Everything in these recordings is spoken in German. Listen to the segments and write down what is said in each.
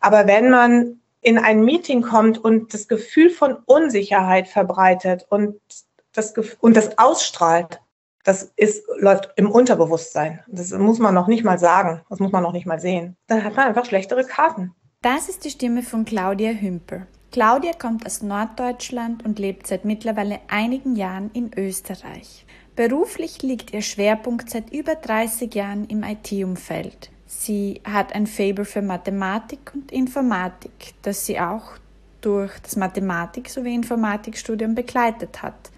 Aber wenn man in ein Meeting kommt und das Gefühl von Unsicherheit verbreitet und das, und das ausstrahlt, das ist, läuft im Unterbewusstsein. Das muss man noch nicht mal sagen. Das muss man noch nicht mal sehen. Dann hat man einfach schlechtere Karten. Das ist die Stimme von Claudia Hümper. Claudia kommt aus Norddeutschland und lebt seit mittlerweile einigen Jahren in Österreich. Beruflich liegt ihr Schwerpunkt seit über 30 Jahren im IT-Umfeld. Sie hat ein Fable für Mathematik und Informatik, das sie auch durch das Mathematik- sowie Informatikstudium begleitet hat.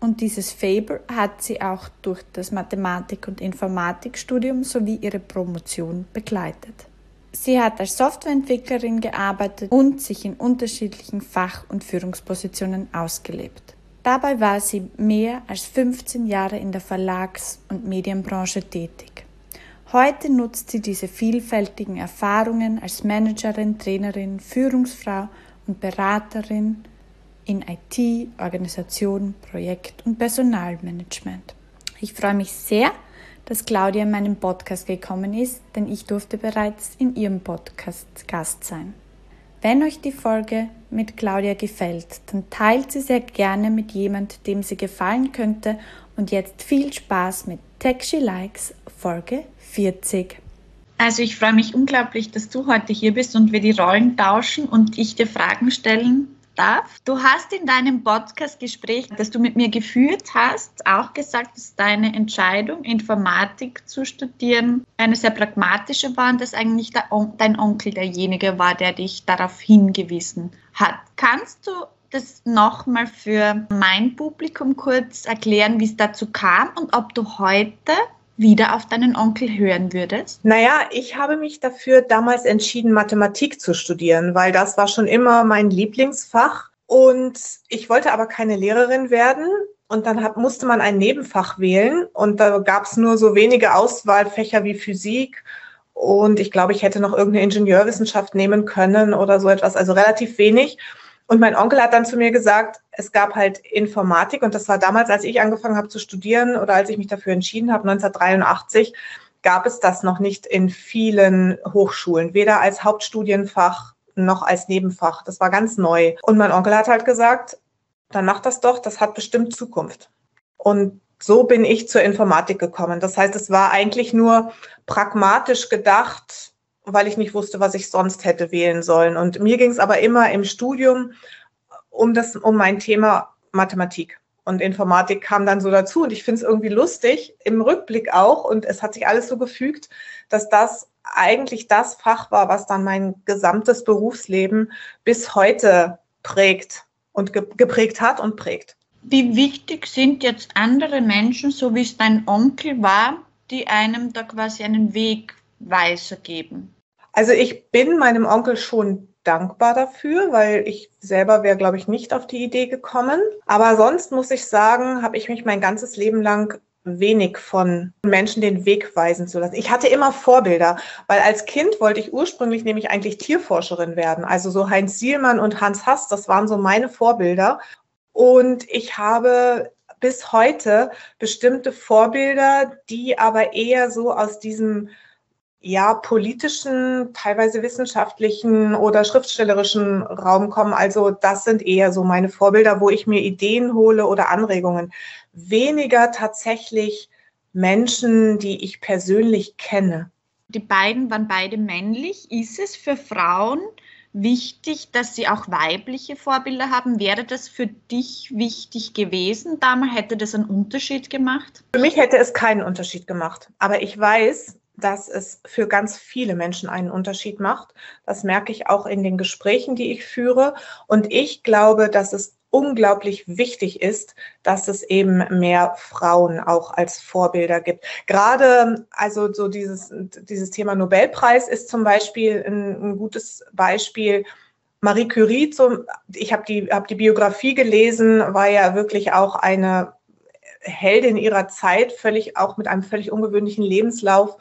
Und dieses Fable hat sie auch durch das Mathematik- und Informatikstudium sowie ihre Promotion begleitet. Sie hat als Softwareentwicklerin gearbeitet und sich in unterschiedlichen Fach- und Führungspositionen ausgelebt. Dabei war sie mehr als 15 Jahre in der Verlags- und Medienbranche tätig. Heute nutzt sie diese vielfältigen Erfahrungen als Managerin, Trainerin, Führungsfrau und Beraterin in IT, Organisation, Projekt und Personalmanagement. Ich freue mich sehr, dass Claudia in meinem Podcast gekommen ist, denn ich durfte bereits in ihrem Podcast Gast sein. Wenn euch die Folge mit Claudia gefällt, dann teilt sie sehr gerne mit jemand, dem sie gefallen könnte. Und jetzt viel Spaß mit Tech She Likes Folge 40. Also ich freue mich unglaublich, dass du heute hier bist und wir die Rollen tauschen und ich dir Fragen stellen darf. Du hast in deinem Podcast-Gespräch, das du mit mir geführt hast, auch gesagt, dass deine Entscheidung, Informatik zu studieren, eine sehr pragmatische war und dass eigentlich dein Onkel derjenige war, der dich darauf hingewiesen hat. Kannst du das nochmal für mein Publikum kurz erklären, wie es dazu kam und ob du heute wieder auf deinen Onkel hören würdest? Naja, ich habe mich dafür damals entschieden, Mathematik zu studieren, weil das war schon immer mein Lieblingsfach. Und ich wollte aber keine Lehrerin werden. Und dann hab, musste man ein Nebenfach wählen. Und da gab es nur so wenige Auswahlfächer wie Physik. Und ich glaube, ich hätte noch irgendeine Ingenieurwissenschaft nehmen können oder so etwas. Also relativ wenig. Und mein Onkel hat dann zu mir gesagt, es gab halt Informatik und das war damals, als ich angefangen habe zu studieren oder als ich mich dafür entschieden habe, 1983, gab es das noch nicht in vielen Hochschulen, weder als Hauptstudienfach noch als Nebenfach. Das war ganz neu. Und mein Onkel hat halt gesagt, dann mach das doch, das hat bestimmt Zukunft. Und so bin ich zur Informatik gekommen. Das heißt, es war eigentlich nur pragmatisch gedacht, weil ich nicht wusste, was ich sonst hätte wählen sollen. Und mir ging es aber immer im Studium um das, um mein Thema Mathematik. Und Informatik kam dann so dazu. Und ich finde es irgendwie lustig, im Rückblick auch. Und es hat sich alles so gefügt, dass das eigentlich das Fach war, was dann mein gesamtes Berufsleben bis heute prägt und geprägt hat und prägt. Wie wichtig sind jetzt andere Menschen, so wie es dein Onkel war, die einem da quasi einen Wegweiser geben? Also ich bin meinem Onkel schon dankbar dafür, weil ich selber wäre, glaube ich, nicht auf die Idee gekommen. Aber sonst muss ich sagen, habe ich mich mein ganzes Leben lang wenig von Menschen den Weg weisen zu lassen. Ich hatte immer Vorbilder, weil als Kind wollte ich ursprünglich nämlich eigentlich Tierforscherin werden. Also so Heinz Sielmann und Hans Hass, das waren so meine Vorbilder. Und ich habe bis heute bestimmte Vorbilder, die aber eher so aus diesem ja, politischen, teilweise wissenschaftlichen oder schriftstellerischen Raum kommen. Also das sind eher so meine Vorbilder, wo ich mir Ideen hole oder Anregungen. Weniger tatsächlich Menschen, die ich persönlich kenne. Die beiden waren beide männlich. Ist es für Frauen wichtig, dass sie auch weibliche Vorbilder haben? Wäre das für dich wichtig gewesen? Damals hätte das einen Unterschied gemacht? Für mich hätte es keinen Unterschied gemacht. Aber ich weiß, dass es für ganz viele Menschen einen Unterschied macht. Das merke ich auch in den Gesprächen, die ich führe. Und ich glaube, dass es unglaublich wichtig ist, dass es eben mehr Frauen auch als Vorbilder gibt. Gerade also so dieses, dieses Thema Nobelpreis ist zum Beispiel ein, ein gutes Beispiel. Marie Curie, zum, ich habe die, hab die Biografie gelesen, war ja wirklich auch eine Heldin ihrer Zeit, völlig auch mit einem völlig ungewöhnlichen Lebenslauf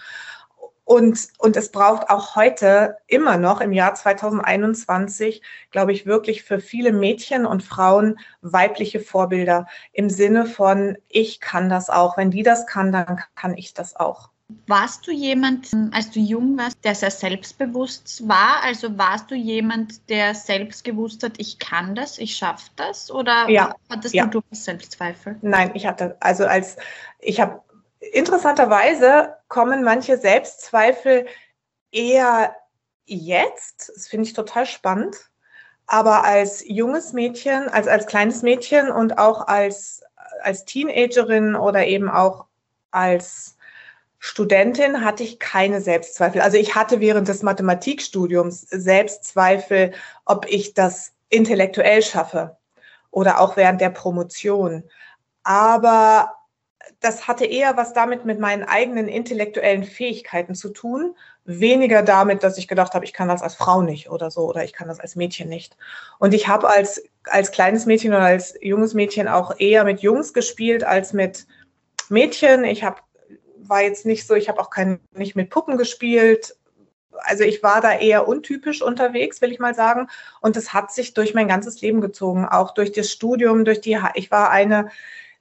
Und, und es braucht auch heute immer noch im Jahr 2021, glaube ich, wirklich für viele Mädchen und Frauen weibliche Vorbilder im Sinne von, ich kann das auch. Wenn die das kann, dann kann ich das auch. Warst du jemand, als du jung warst, der sehr selbstbewusst war? Also warst du jemand, der selbst gewusst hat, ich kann das, ich schaffe das? Oder ja, hattest ja. du durchaus Selbstzweifel? Nein, ich hatte, also als, ich habe, interessanterweise kommen manche Selbstzweifel eher jetzt, das finde ich total spannend, aber als junges Mädchen, als, als kleines Mädchen und auch als, als Teenagerin oder eben auch als Studentin hatte ich keine Selbstzweifel. Also ich hatte während des Mathematikstudiums Selbstzweifel, ob ich das intellektuell schaffe oder auch während der Promotion. Aber das hatte eher was damit mit meinen eigenen intellektuellen Fähigkeiten zu tun, weniger damit, dass ich gedacht habe, ich kann das als Frau nicht oder so oder ich kann das als Mädchen nicht. Und ich habe als, als kleines Mädchen oder als junges Mädchen auch eher mit Jungs gespielt als mit Mädchen. Ich habe war jetzt nicht so, ich habe auch kein, nicht mit Puppen gespielt. Also ich war da eher untypisch unterwegs, will ich mal sagen. Und das hat sich durch mein ganzes Leben gezogen, auch durch das Studium, durch die, ich war eine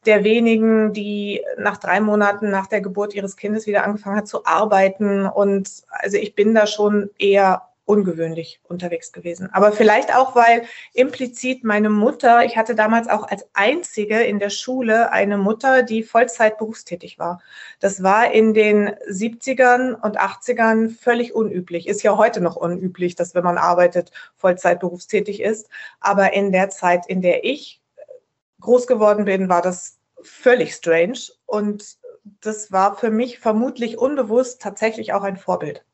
der wenigen, die nach drei Monaten nach der Geburt ihres Kindes wieder angefangen hat zu arbeiten. Und also ich bin da schon eher ungewöhnlich unterwegs gewesen. Aber vielleicht auch, weil implizit meine Mutter, ich hatte damals auch als einzige in der Schule eine Mutter, die Vollzeit berufstätig war. Das war in den 70ern und 80ern völlig unüblich. Ist ja heute noch unüblich, dass wenn man arbeitet, Vollzeit berufstätig ist. Aber in der Zeit, in der ich groß geworden bin, war das völlig strange. Und das war für mich vermutlich unbewusst tatsächlich auch ein Vorbild.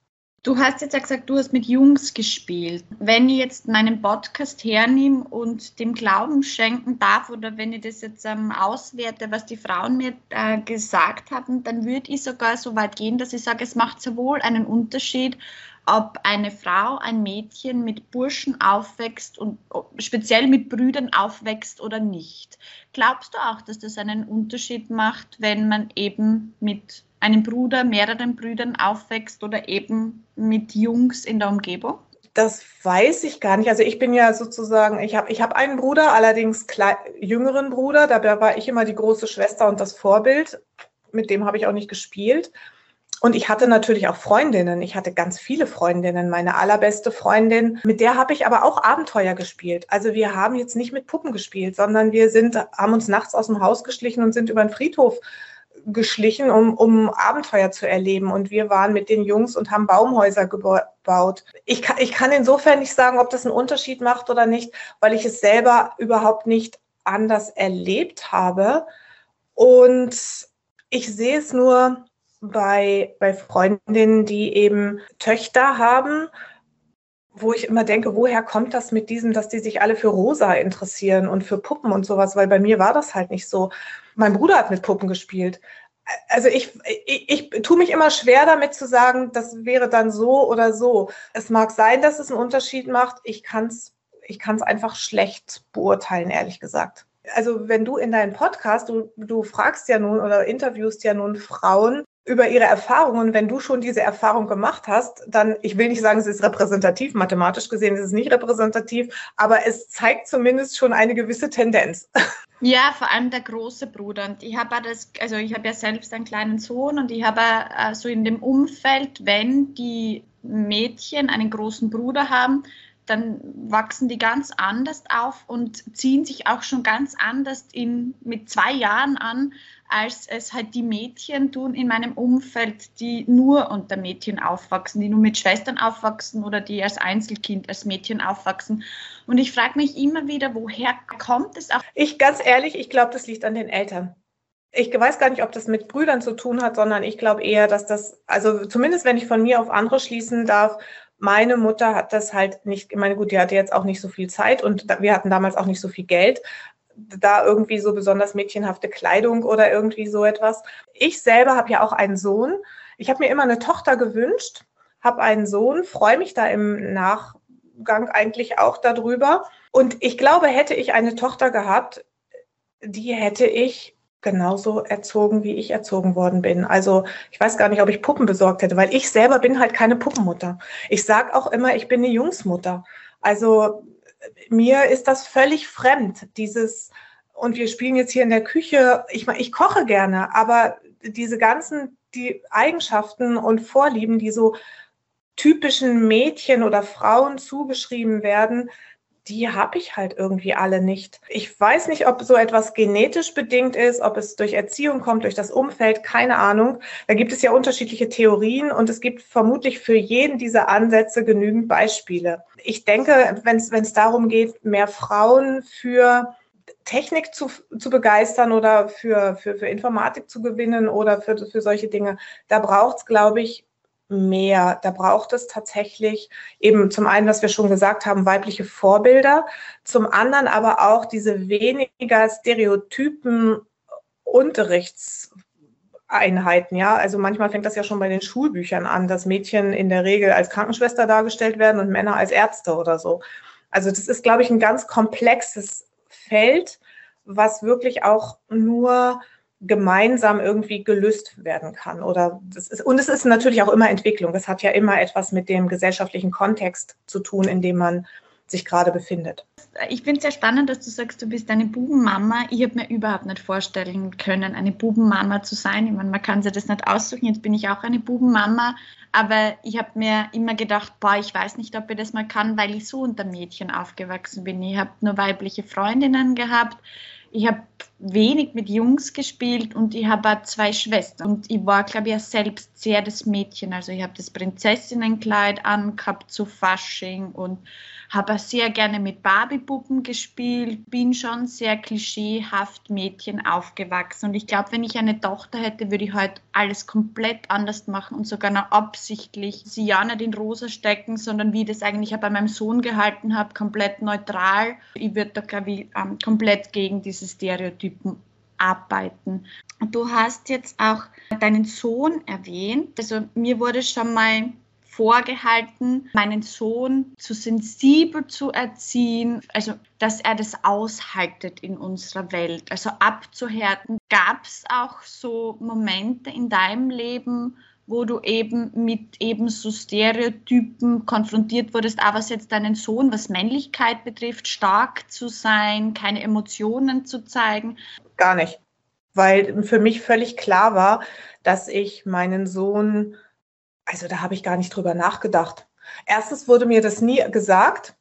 Du hast jetzt ja gesagt, du hast mit Jungs gespielt. Wenn ich jetzt meinen Podcast hernehme und dem Glauben schenken darf oder wenn ich das jetzt ähm, auswerte, was die Frauen mir äh, gesagt haben, dann würde ich sogar so weit gehen, dass ich sage, es macht sowohl einen Unterschied, ob eine Frau, ein Mädchen mit Burschen aufwächst und speziell mit Brüdern aufwächst oder nicht. Glaubst du auch, dass das einen Unterschied macht, wenn man eben mit einem Bruder, mehreren Brüdern aufwächst oder eben mit Jungs in der Umgebung? Das weiß ich gar nicht. Also ich bin ja sozusagen, ich habe ich hab einen Bruder, allerdings klein, jüngeren Bruder. Dabei war ich immer die große Schwester und das Vorbild. Mit dem habe ich auch nicht gespielt. Und ich hatte natürlich auch Freundinnen. Ich hatte ganz viele Freundinnen. Meine allerbeste Freundin, mit der habe ich aber auch Abenteuer gespielt. Also wir haben jetzt nicht mit Puppen gespielt, sondern wir sind, haben uns nachts aus dem Haus geschlichen und sind über den Friedhof geschlichen, um, um Abenteuer zu erleben. Und wir waren mit den Jungs und haben Baumhäuser gebaut. Ich kann, ich kann insofern nicht sagen, ob das einen Unterschied macht oder nicht, weil ich es selber überhaupt nicht anders erlebt habe. Und ich sehe es nur bei, bei Freundinnen, die eben Töchter haben, wo ich immer denke, woher kommt das mit diesem, dass die sich alle für Rosa interessieren und für Puppen und sowas, weil bei mir war das halt nicht so. Mein Bruder hat mit Puppen gespielt. Also ich, ich, ich tue mich immer schwer damit zu sagen, das wäre dann so oder so. Es mag sein, dass es einen Unterschied macht. Ich kann es ich kann's einfach schlecht beurteilen, ehrlich gesagt. Also wenn du in deinem Podcast, du, du fragst ja nun oder interviewst ja nun Frauen, über ihre Erfahrungen. Wenn du schon diese Erfahrung gemacht hast, dann, ich will nicht sagen, es ist repräsentativ, mathematisch gesehen ist es nicht repräsentativ, aber es zeigt zumindest schon eine gewisse Tendenz. Ja, vor allem der große Bruder. Und ich habe das, also ich habe ja selbst einen kleinen Sohn und ich habe äh, so in dem Umfeld, wenn die Mädchen einen großen Bruder haben, dann wachsen die ganz anders auf und ziehen sich auch schon ganz anders in, mit zwei Jahren an, als es halt die Mädchen tun in meinem Umfeld, die nur unter Mädchen aufwachsen, die nur mit Schwestern aufwachsen oder die als Einzelkind, als Mädchen aufwachsen. Und ich frage mich immer wieder, woher kommt es auch? Ich ganz ehrlich, ich glaube, das liegt an den Eltern. Ich weiß gar nicht, ob das mit Brüdern zu tun hat, sondern ich glaube eher, dass das, also zumindest wenn ich von mir auf andere schließen darf, meine Mutter hat das halt nicht, ich meine, gut, die hatte jetzt auch nicht so viel Zeit und wir hatten damals auch nicht so viel Geld, da irgendwie so besonders mädchenhafte Kleidung oder irgendwie so etwas. Ich selber habe ja auch einen Sohn. Ich habe mir immer eine Tochter gewünscht, habe einen Sohn, freue mich da im Nachgang eigentlich auch darüber. Und ich glaube, hätte ich eine Tochter gehabt, die hätte ich genauso erzogen, wie ich erzogen worden bin. Also ich weiß gar nicht, ob ich Puppen besorgt hätte, weil ich selber bin halt keine Puppenmutter. Ich sage auch immer, ich bin eine Jungsmutter. Also mir ist das völlig fremd, dieses, und wir spielen jetzt hier in der Küche, ich, ich koche gerne, aber diese ganzen, die Eigenschaften und Vorlieben, die so typischen Mädchen oder Frauen zugeschrieben werden, die habe ich halt irgendwie alle nicht. Ich weiß nicht, ob so etwas genetisch bedingt ist, ob es durch Erziehung kommt, durch das Umfeld, keine Ahnung. Da gibt es ja unterschiedliche Theorien und es gibt vermutlich für jeden dieser Ansätze genügend Beispiele. Ich denke, wenn es darum geht, mehr Frauen für Technik zu, zu begeistern oder für, für, für Informatik zu gewinnen oder für, für solche Dinge, da braucht es, glaube ich, mehr. Da braucht es tatsächlich eben zum einen, was wir schon gesagt haben, weibliche Vorbilder, zum anderen aber auch diese weniger stereotypen Unterrichtseinheiten, ja. Also manchmal fängt das ja schon bei den Schulbüchern an, dass Mädchen in der Regel als Krankenschwester dargestellt werden und Männer als Ärzte oder so. Also das ist, glaube ich, ein ganz komplexes Feld, was wirklich auch nur gemeinsam irgendwie gelöst werden kann. Oder das ist, und es ist natürlich auch immer Entwicklung. Es hat ja immer etwas mit dem gesellschaftlichen Kontext zu tun, in dem man sich gerade befindet. Ich finde es sehr spannend, dass du sagst, du bist eine Bubenmama. Ich habe mir überhaupt nicht vorstellen können, eine Bubenmama zu sein. Ich meine, man kann sich das nicht aussuchen. Jetzt bin ich auch eine Bubenmama. Aber ich habe mir immer gedacht, boah, ich weiß nicht, ob ich das mal kann, weil ich so unter Mädchen aufgewachsen bin. Ich habe nur weibliche Freundinnen gehabt ich habe wenig mit Jungs gespielt und ich habe zwei Schwestern. Und ich war, glaube ich, auch selbst sehr das Mädchen. Also ich habe das Prinzessinnenkleid angehabt zu Fasching und habe sehr gerne mit Barbie-Puppen gespielt, bin schon sehr klischeehaft Mädchen aufgewachsen. Und ich glaube, wenn ich eine Tochter hätte, würde ich heute alles komplett anders machen und sogar noch absichtlich sie ja nicht in rosa stecken, sondern wie ich das eigentlich bei meinem Sohn gehalten habe, komplett neutral. Ich würde da, glaube ich, ähm, komplett gegen diese Stereotypen arbeiten. Du hast jetzt auch deinen Sohn erwähnt. Also mir wurde schon mal vorgehalten, meinen Sohn zu sensibel zu erziehen, also dass er das aushaltet in unserer Welt, also abzuhärten. Gab es auch so Momente in deinem Leben, wo du eben mit eben so Stereotypen konfrontiert wurdest, auch was jetzt deinen Sohn, was Männlichkeit betrifft, stark zu sein, keine Emotionen zu zeigen? Gar nicht, weil für mich völlig klar war, dass ich meinen Sohn also da habe ich gar nicht drüber nachgedacht. Erstens wurde mir das nie gesagt.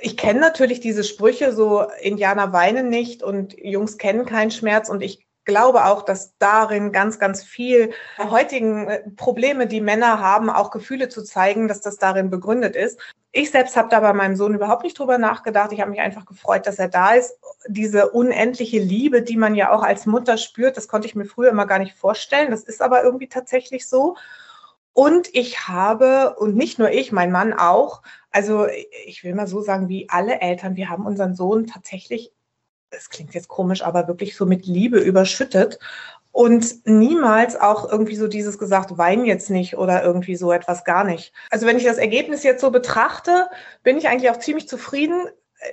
Ich kenne natürlich diese Sprüche, so Indianer weinen nicht und Jungs kennen keinen Schmerz und ich glaube auch, dass darin ganz, ganz viel der heutigen äh, Probleme, die Männer haben, auch Gefühle zu zeigen, dass das darin begründet ist. Ich selbst habe da bei meinem Sohn überhaupt nicht drüber nachgedacht. Ich habe mich einfach gefreut, dass er da ist. Diese unendliche Liebe, die man ja auch als Mutter spürt, das konnte ich mir früher immer gar nicht vorstellen. Das ist aber irgendwie tatsächlich so. Und ich habe, und nicht nur ich, mein Mann auch, also ich will mal so sagen, wie alle Eltern, wir haben unseren Sohn tatsächlich, das klingt jetzt komisch, aber wirklich so mit Liebe überschüttet und niemals auch irgendwie so dieses gesagt, wein jetzt nicht oder irgendwie so etwas gar nicht. Also wenn ich das Ergebnis jetzt so betrachte, bin ich eigentlich auch ziemlich zufrieden.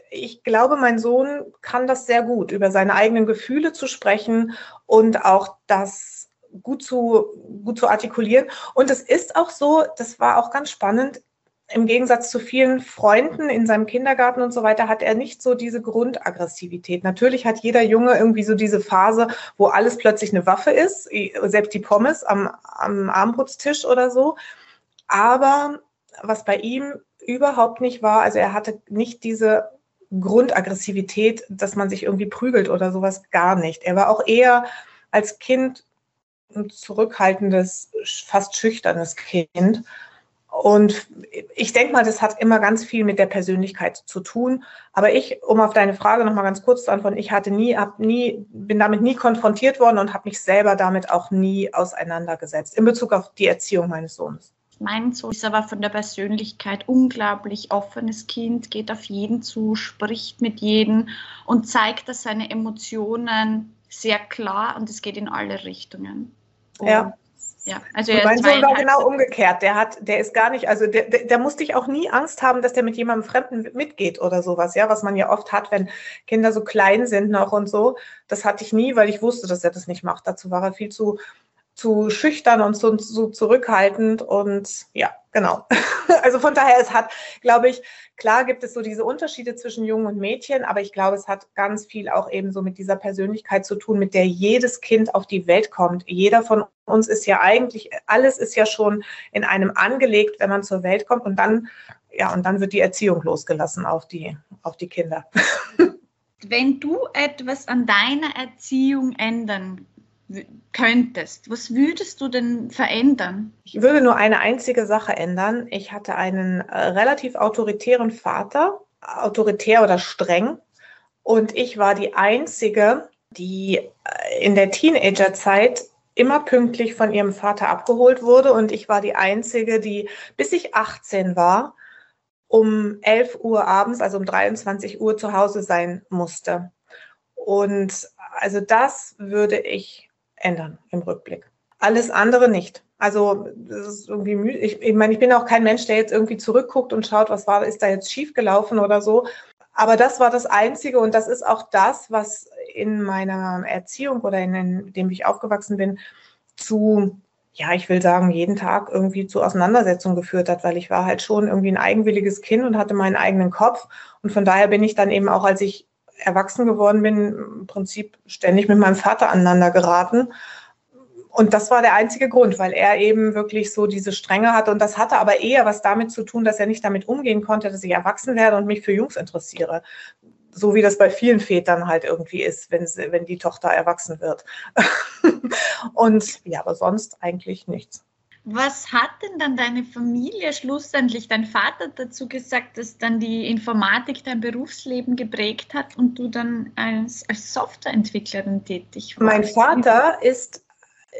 Ich glaube, mein Sohn kann das sehr gut, über seine eigenen Gefühle zu sprechen und auch das gut zu, gut zu artikulieren. Und es ist auch so, das war auch ganz spannend, im Gegensatz zu vielen Freunden in seinem Kindergarten und so weiter hat er nicht so diese Grundaggressivität. Natürlich hat jeder Junge irgendwie so diese Phase, wo alles plötzlich eine Waffe ist, selbst die Pommes am, am Armbrutstisch oder so. Aber was bei ihm überhaupt nicht war, also er hatte nicht diese Grundaggressivität, dass man sich irgendwie prügelt oder sowas, gar nicht. Er war auch eher als Kind ein zurückhaltendes, fast schüchternes Kind. Und ich denke mal, das hat immer ganz viel mit der Persönlichkeit zu tun. Aber ich, um auf deine Frage noch mal ganz kurz zu antworten, ich hatte nie, hab nie, bin damit nie konfrontiert worden und habe mich selber damit auch nie auseinandergesetzt in Bezug auf die Erziehung meines Sohnes. Mein Sohn ist aber von der Persönlichkeit unglaublich offenes Kind, geht auf jeden zu, spricht mit jedem und zeigt, dass seine Emotionen sehr klar und es geht in alle Richtungen. Und ja. Ja, also er mein Sohn war genau umgekehrt. Der hat, der ist gar nicht, also der, der, der musste ich auch nie Angst haben, dass der mit jemandem Fremden mitgeht oder sowas, ja, was man ja oft hat, wenn Kinder so klein sind noch und so. Das hatte ich nie, weil ich wusste, dass er das nicht macht. Dazu war er viel zu zu schüchtern und so, so zurückhaltend und ja, genau. Also von daher, es hat, glaube ich, klar gibt es so diese Unterschiede zwischen Jungen und Mädchen, aber ich glaube, es hat ganz viel auch eben so mit dieser Persönlichkeit zu tun, mit der jedes Kind auf die Welt kommt. Jeder von uns ist ja eigentlich, alles ist ja schon in einem angelegt, wenn man zur Welt kommt und dann, ja, und dann wird die Erziehung losgelassen auf die, auf die Kinder. Wenn du etwas an deiner Erziehung ändern könntest, was würdest du denn verändern? Ich würde nur eine einzige Sache ändern. Ich hatte einen äh, relativ autoritären Vater, autoritär oder streng. Und ich war die Einzige, die äh, in der Teenagerzeit immer pünktlich von ihrem Vater abgeholt wurde. Und ich war die Einzige, die, bis ich 18 war, um 11 Uhr abends, also um 23 Uhr zu Hause sein musste. Und also das würde ich ändern im Rückblick. Alles andere nicht. Also das ist irgendwie ich, ich meine, ich bin auch kein Mensch, der jetzt irgendwie zurückguckt und schaut, was war, ist da jetzt schiefgelaufen oder so. Aber das war das Einzige und das ist auch das, was in meiner Erziehung oder in dem ich aufgewachsen bin, zu, ja, ich will sagen, jeden Tag irgendwie zu Auseinandersetzungen geführt hat, weil ich war halt schon irgendwie ein eigenwilliges Kind und hatte meinen eigenen Kopf. Und von daher bin ich dann eben auch, als ich erwachsen geworden bin, im Prinzip ständig mit meinem Vater aneinander geraten. Und das war der einzige Grund, weil er eben wirklich so diese Strenge hatte. Und das hatte aber eher was damit zu tun, dass er nicht damit umgehen konnte, dass ich erwachsen werde und mich für Jungs interessiere. So wie das bei vielen Vätern halt irgendwie ist, wenn, sie, wenn die Tochter erwachsen wird. und ja, aber sonst eigentlich nichts. Was hat denn dann deine Familie schlussendlich, dein Vater dazu gesagt, dass dann die Informatik dein Berufsleben geprägt hat und du dann als, als Softwareentwicklerin tätig warst? Mein Vater ist,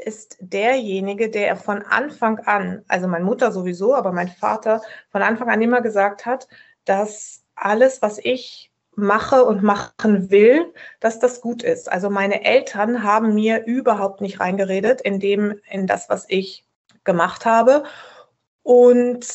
ist derjenige, der von Anfang an, also meine Mutter sowieso, aber mein Vater von Anfang an immer gesagt hat, dass alles, was ich mache und machen will, dass das gut ist. Also meine Eltern haben mir überhaupt nicht reingeredet in dem, in das, was ich gemacht habe und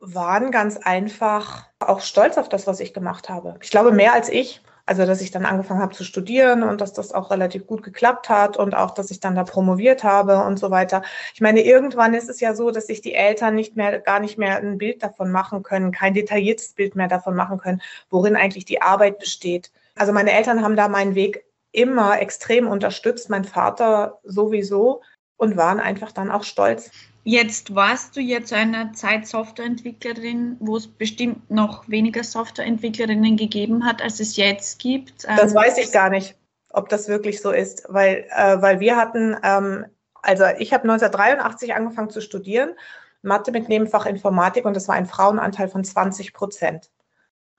waren ganz einfach auch stolz auf das, was ich gemacht habe. Ich glaube, mehr als ich. Also, dass ich dann angefangen habe zu studieren und dass das auch relativ gut geklappt hat und auch, dass ich dann da promoviert habe und so weiter. Ich meine, irgendwann ist es ja so, dass sich die Eltern nicht mehr, gar nicht mehr ein Bild davon machen können, kein detailliertes Bild mehr davon machen können, worin eigentlich die Arbeit besteht. Also, meine Eltern haben da meinen Weg immer extrem unterstützt, mein Vater sowieso und waren einfach dann auch stolz. Jetzt warst du ja zu einer Zeit Softwareentwicklerin, wo es bestimmt noch weniger Softwareentwicklerinnen gegeben hat, als es jetzt gibt. Das ähm, weiß ich gar nicht, ob das wirklich so ist, weil, äh, weil wir hatten, ähm, also ich habe 1983 angefangen zu studieren, Mathe mit Nebenfach Informatik und das war ein Frauenanteil von 20 Prozent.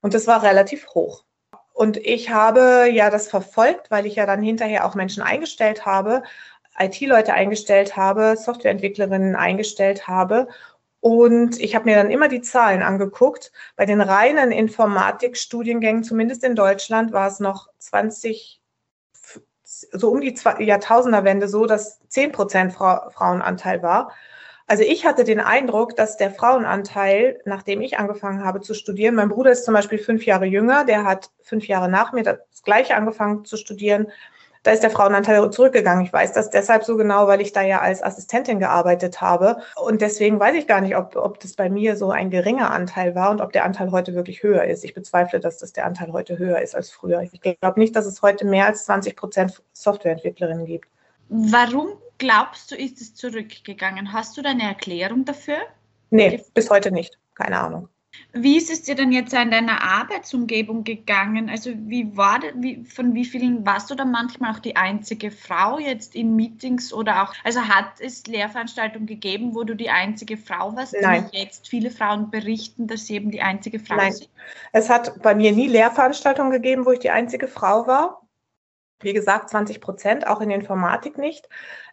Und das war relativ hoch. Und ich habe ja das verfolgt, weil ich ja dann hinterher auch Menschen eingestellt habe IT-Leute eingestellt habe, Softwareentwicklerinnen eingestellt habe. Und ich habe mir dann immer die Zahlen angeguckt. Bei den reinen Informatikstudiengängen, zumindest in Deutschland, war es noch 20, so um die Jahrtausenderwende so, dass 10 Prozent Fra Frauenanteil war. Also ich hatte den Eindruck, dass der Frauenanteil, nachdem ich angefangen habe zu studieren, mein Bruder ist zum Beispiel fünf Jahre jünger, der hat fünf Jahre nach mir das gleiche angefangen zu studieren da ist der Frauenanteil zurückgegangen. Ich weiß das deshalb so genau, weil ich da ja als Assistentin gearbeitet habe. Und deswegen weiß ich gar nicht, ob, ob das bei mir so ein geringer Anteil war und ob der Anteil heute wirklich höher ist. Ich bezweifle, dass das der Anteil heute höher ist als früher. Ich glaube nicht, dass es heute mehr als 20 Prozent Softwareentwicklerinnen gibt. Warum glaubst du, ist es zurückgegangen? Hast du da eine Erklärung dafür? Nee, bis heute nicht. Keine Ahnung. Wie ist es dir denn jetzt in deiner Arbeitsumgebung gegangen? Also wie war das, wie, von wie vielen warst du da manchmal auch die einzige Frau jetzt in Meetings oder auch, also hat es Lehrveranstaltungen gegeben, wo du die einzige Frau warst? Nein. jetzt viele Frauen berichten, dass sie eben die einzige Frau Nein. sind? Es hat bei mir nie Lehrveranstaltungen gegeben, wo ich die einzige Frau war. Wie gesagt, 20 Prozent, auch in der Informatik nicht.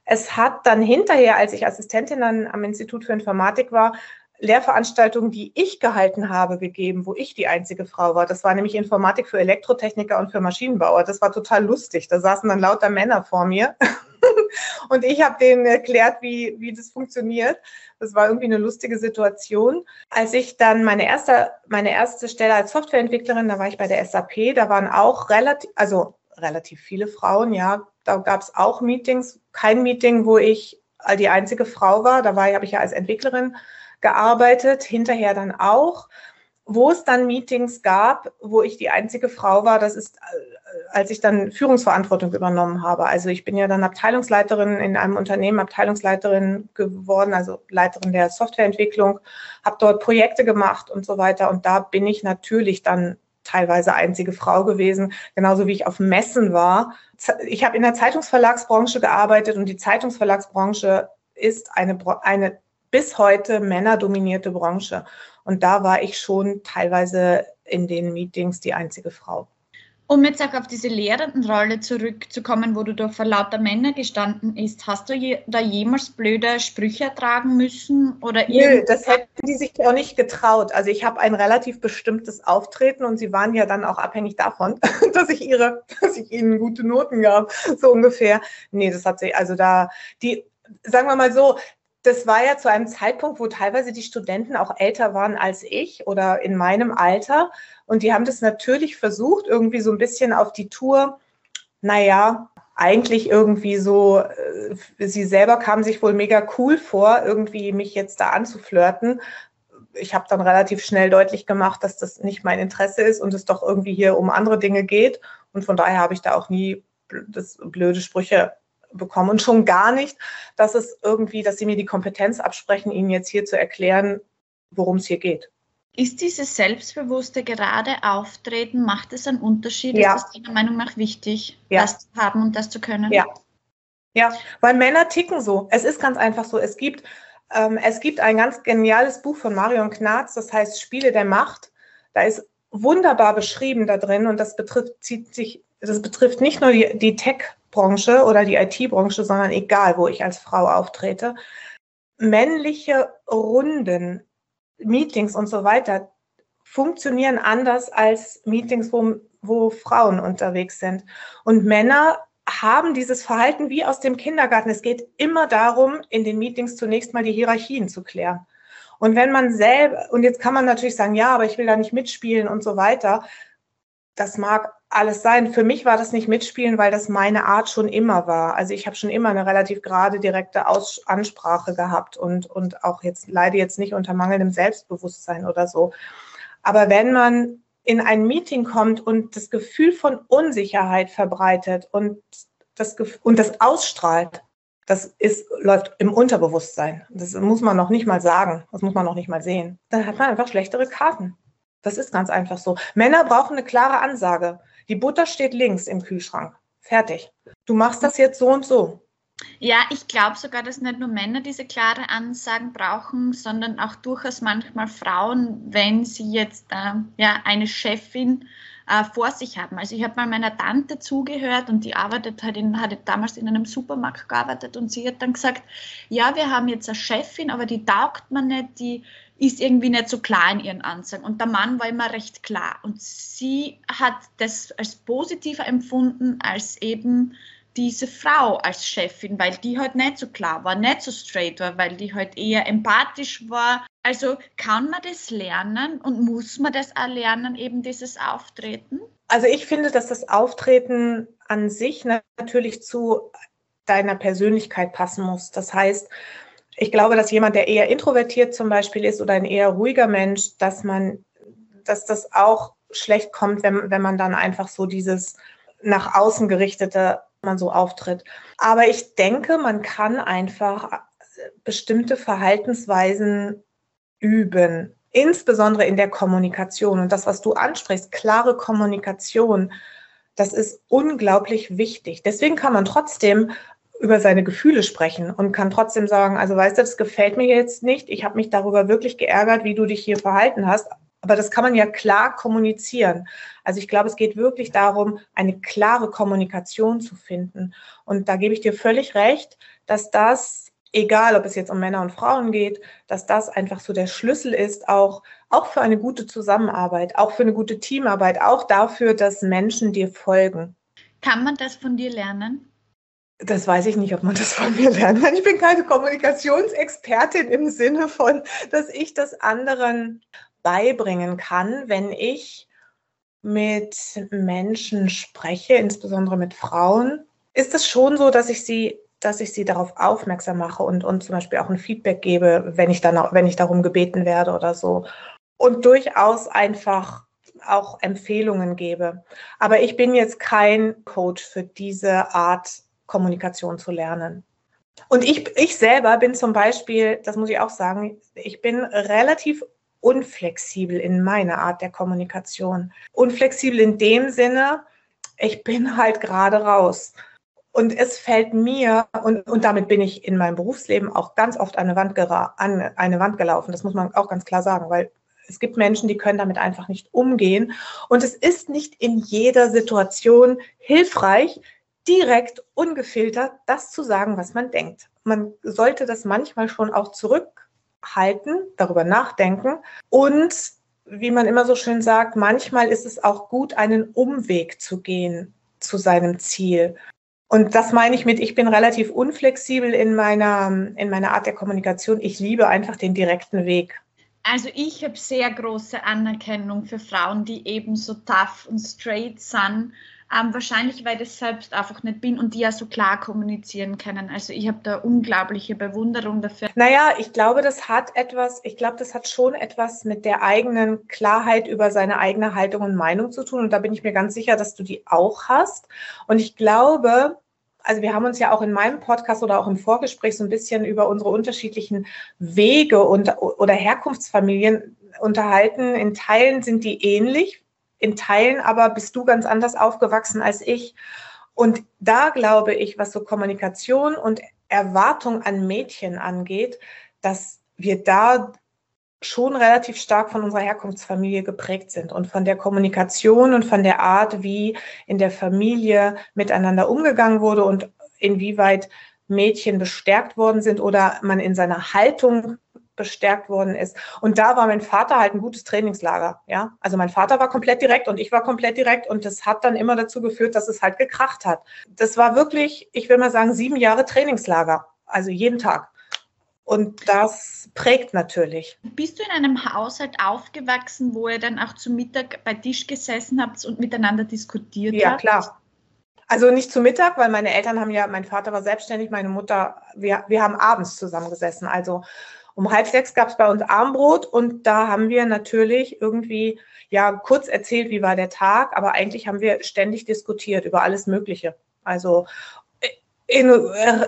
Es hat dann hinterher, als ich Assistentin am Institut für Informatik war, Lehrveranstaltungen, die ich gehalten habe, gegeben, wo ich die einzige Frau war. Das war nämlich Informatik für Elektrotechniker und für Maschinenbauer. Das war total lustig. Da saßen dann lauter Männer vor mir und ich habe denen erklärt, wie, wie das funktioniert. Das war irgendwie eine lustige Situation. Als ich dann meine erste, meine erste Stelle als Softwareentwicklerin, da war ich bei der SAP, da waren auch relativ, also relativ viele Frauen, ja. Da gab es auch Meetings. Kein Meeting, wo ich die einzige Frau war. Da war, habe ich ja als Entwicklerin gearbeitet, hinterher dann auch. Wo es dann Meetings gab, wo ich die einzige Frau war, das ist, äh, als ich dann Führungsverantwortung übernommen habe. Also ich bin ja dann Abteilungsleiterin in einem Unternehmen, Abteilungsleiterin geworden, also Leiterin der Softwareentwicklung, habe dort Projekte gemacht und so weiter. Und da bin ich natürlich dann teilweise einzige Frau gewesen, genauso wie ich auf Messen war. Ich habe in der Zeitungsverlagsbranche gearbeitet und die Zeitungsverlagsbranche ist eine, eine bis heute männerdominierte Branche. Und da war ich schon teilweise in den Meetings die einzige Frau. Um jetzt auch auf diese Lehrendenrolle zurückzukommen, wo du da vor lauter Männer gestanden bist, hast du je, da jemals blöde Sprüche ertragen müssen? Oder Nö, das hätten die sich auch nicht getraut. Also ich habe ein relativ bestimmtes Auftreten und sie waren ja dann auch abhängig davon, dass ich ihre, dass ich ihnen gute Noten gab, so ungefähr. Nee, das hat sich, also da, die, sagen wir mal so, das war ja zu einem Zeitpunkt, wo teilweise die Studenten auch älter waren als ich oder in meinem Alter. Und die haben das natürlich versucht, irgendwie so ein bisschen auf die Tour, naja, eigentlich irgendwie so, äh, sie selber kamen sich wohl mega cool vor, irgendwie mich jetzt da anzuflirten. Ich habe dann relativ schnell deutlich gemacht, dass das nicht mein Interesse ist und es doch irgendwie hier um andere Dinge geht. Und von daher habe ich da auch nie das blöde Sprüche bekommen und schon gar nicht, dass es irgendwie, dass sie mir die Kompetenz absprechen, ihnen jetzt hier zu erklären, worum es hier geht. Ist dieses selbstbewusste gerade Auftreten, macht es einen Unterschied? Ja. Ist das deiner Meinung nach wichtig, ja. das zu haben und das zu können? Ja. Ja, weil Männer ticken so. Es ist ganz einfach so. Es gibt, ähm, es gibt ein ganz geniales Buch von Marion Knarz, das heißt Spiele der Macht. Da ist wunderbar beschrieben da drin und das betrifft, zieht sich, das betrifft nicht nur die, die Tech- Branche oder die IT-Branche, sondern egal, wo ich als Frau auftrete. Männliche Runden, Meetings und so weiter funktionieren anders als Meetings, wo, wo Frauen unterwegs sind. Und Männer haben dieses Verhalten wie aus dem Kindergarten. Es geht immer darum, in den Meetings zunächst mal die Hierarchien zu klären. Und wenn man selber, und jetzt kann man natürlich sagen, ja, aber ich will da nicht mitspielen und so weiter. Das mag alles sein. Für mich war das nicht mitspielen, weil das meine Art schon immer war. Also ich habe schon immer eine relativ gerade, direkte Aus Ansprache gehabt und, und auch jetzt leide jetzt nicht unter mangelndem Selbstbewusstsein oder so. Aber wenn man in ein Meeting kommt und das Gefühl von Unsicherheit verbreitet und das, und das ausstrahlt, das ist, läuft im Unterbewusstsein. Das muss man noch nicht mal sagen. Das muss man noch nicht mal sehen. Dann hat man einfach schlechtere Karten. Das ist ganz einfach so. Männer brauchen eine klare Ansage. Die Butter steht links im Kühlschrank. Fertig. Du machst das jetzt so und so. Ja, ich glaube sogar, dass nicht nur Männer diese klare Ansagen brauchen, sondern auch durchaus manchmal Frauen, wenn sie jetzt äh, ja, eine Chefin äh, vor sich haben. Also ich habe mal meiner Tante zugehört und die arbeitet halt in, hatte damals in einem Supermarkt gearbeitet und sie hat dann gesagt, ja, wir haben jetzt eine Chefin, aber die taugt man nicht, die ist irgendwie nicht so klar in ihren Ansagen. Und der Mann war immer recht klar. Und sie hat das als positiver empfunden als eben diese Frau als Chefin, weil die halt nicht so klar war, nicht so straight war, weil die halt eher empathisch war. Also kann man das lernen und muss man das auch lernen, eben dieses Auftreten? Also ich finde, dass das Auftreten an sich natürlich zu deiner Persönlichkeit passen muss. Das heißt, ich glaube, dass jemand, der eher introvertiert zum Beispiel ist oder ein eher ruhiger Mensch, dass man, dass das auch schlecht kommt, wenn, wenn man dann einfach so dieses nach außen gerichtete man so auftritt. Aber ich denke, man kann einfach bestimmte Verhaltensweisen üben, insbesondere in der Kommunikation. Und das, was du ansprichst, klare Kommunikation, das ist unglaublich wichtig. Deswegen kann man trotzdem über seine Gefühle sprechen und kann trotzdem sagen, also weißt du, das gefällt mir jetzt nicht, ich habe mich darüber wirklich geärgert, wie du dich hier verhalten hast, aber das kann man ja klar kommunizieren. Also ich glaube, es geht wirklich darum, eine klare Kommunikation zu finden. Und da gebe ich dir völlig recht, dass das egal ob es jetzt um Männer und Frauen geht, dass das einfach so der Schlüssel ist, auch, auch für eine gute Zusammenarbeit, auch für eine gute Teamarbeit, auch dafür, dass Menschen dir folgen. Kann man das von dir lernen? Das weiß ich nicht, ob man das von mir lernt. Ich bin keine Kommunikationsexpertin im Sinne von, dass ich das anderen beibringen kann, wenn ich mit Menschen spreche, insbesondere mit Frauen, ist es schon so, dass ich sie dass ich sie darauf aufmerksam mache und, und zum Beispiel auch ein Feedback gebe, wenn ich dann wenn ich darum gebeten werde oder so. Und durchaus einfach auch Empfehlungen gebe. Aber ich bin jetzt kein Coach für diese Art Kommunikation zu lernen. Und ich, ich selber bin zum Beispiel, das muss ich auch sagen, ich bin relativ unflexibel in meiner Art der Kommunikation. Unflexibel in dem Sinne, ich bin halt gerade raus. Und es fällt mir, und, und damit bin ich in meinem Berufsleben auch ganz oft an eine, Wand an eine Wand gelaufen. Das muss man auch ganz klar sagen, weil es gibt Menschen, die können damit einfach nicht umgehen. Und es ist nicht in jeder Situation hilfreich, direkt, ungefiltert das zu sagen, was man denkt. Man sollte das manchmal schon auch zurückhalten, darüber nachdenken und wie man immer so schön sagt, manchmal ist es auch gut, einen Umweg zu gehen zu seinem Ziel. Und das meine ich mit, ich bin relativ unflexibel in meiner, in meiner Art der Kommunikation. Ich liebe einfach den direkten Weg. Also ich habe sehr große Anerkennung für Frauen, die eben so tough und straight sind. Ähm, wahrscheinlich, weil ich das selbst einfach nicht bin und die ja so klar kommunizieren können. Also ich habe da unglaubliche Bewunderung dafür. Naja, ich glaube, das hat etwas, ich glaube, das hat schon etwas mit der eigenen Klarheit über seine eigene Haltung und Meinung zu tun. Und da bin ich mir ganz sicher, dass du die auch hast. Und ich glaube, also wir haben uns ja auch in meinem Podcast oder auch im Vorgespräch so ein bisschen über unsere unterschiedlichen Wege und, oder Herkunftsfamilien unterhalten. In Teilen sind die ähnlich, in Teilen aber bist du ganz anders aufgewachsen als ich. Und da glaube ich, was so Kommunikation und Erwartung an Mädchen angeht, dass wir da schon relativ stark von unserer Herkunftsfamilie geprägt sind und von der Kommunikation und von der Art, wie in der Familie miteinander umgegangen wurde und inwieweit Mädchen bestärkt worden sind oder man in seiner Haltung bestärkt worden ist. Und da war mein Vater halt ein gutes Trainingslager. Ja, also mein Vater war komplett direkt und ich war komplett direkt und das hat dann immer dazu geführt, dass es halt gekracht hat. Das war wirklich, ich will mal sagen, sieben Jahre Trainingslager. Also jeden Tag. Und das prägt natürlich. Bist du in einem Haushalt aufgewachsen, wo ihr dann auch zu Mittag bei Tisch gesessen habt und miteinander diskutiert ja, habt? Ja, klar. Also nicht zu Mittag, weil meine Eltern haben ja, mein Vater war selbstständig, meine Mutter, wir, wir haben abends zusammengesessen. Also um halb sechs gab es bei uns Armbrot und da haben wir natürlich irgendwie ja kurz erzählt, wie war der Tag, aber eigentlich haben wir ständig diskutiert über alles Mögliche. Also in,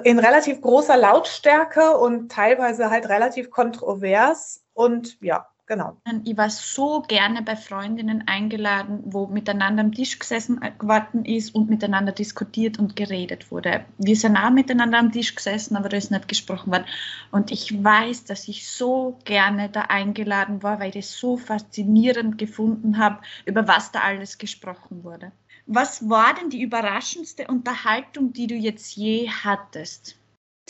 in relativ großer Lautstärke und teilweise halt relativ kontrovers. Und ja, genau. Ich war so gerne bei Freundinnen eingeladen, wo miteinander am Tisch gesessen geworden ist und miteinander diskutiert und geredet wurde. Wir sind auch miteinander am Tisch gesessen, aber da ist nicht gesprochen worden. Und ich weiß, dass ich so gerne da eingeladen war, weil ich das so faszinierend gefunden habe, über was da alles gesprochen wurde. Was war denn die überraschendste Unterhaltung, die du jetzt je hattest?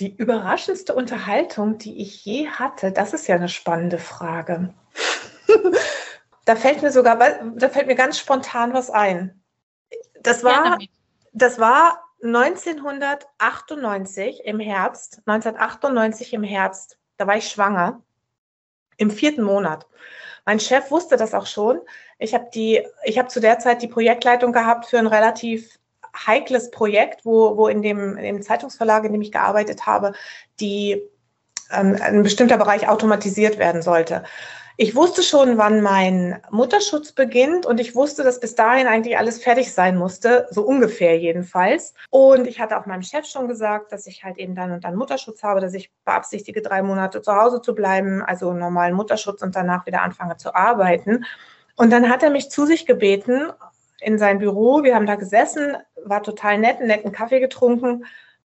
Die überraschendste Unterhaltung, die ich je hatte, das ist ja eine spannende Frage. da fällt mir sogar, da fällt mir ganz spontan was ein. Das war, das war 1998 im Herbst, 1998 im Herbst. Da war ich schwanger, im vierten Monat. Mein Chef wusste das auch schon. Ich habe die, ich habe zu der Zeit die Projektleitung gehabt für ein relativ heikles Projekt, wo, wo in dem, dem Zeitungsverlag, in dem ich gearbeitet habe, die ähm, ein bestimmter Bereich automatisiert werden sollte. Ich wusste schon, wann mein Mutterschutz beginnt und ich wusste, dass bis dahin eigentlich alles fertig sein musste, so ungefähr jedenfalls. Und ich hatte auch meinem Chef schon gesagt, dass ich halt eben dann und dann Mutterschutz habe, dass ich beabsichtige, drei Monate zu Hause zu bleiben, also normalen Mutterschutz und danach wieder anfange zu arbeiten. Und dann hat er mich zu sich gebeten in sein Büro. Wir haben da gesessen, war total nett, einen netten Kaffee getrunken.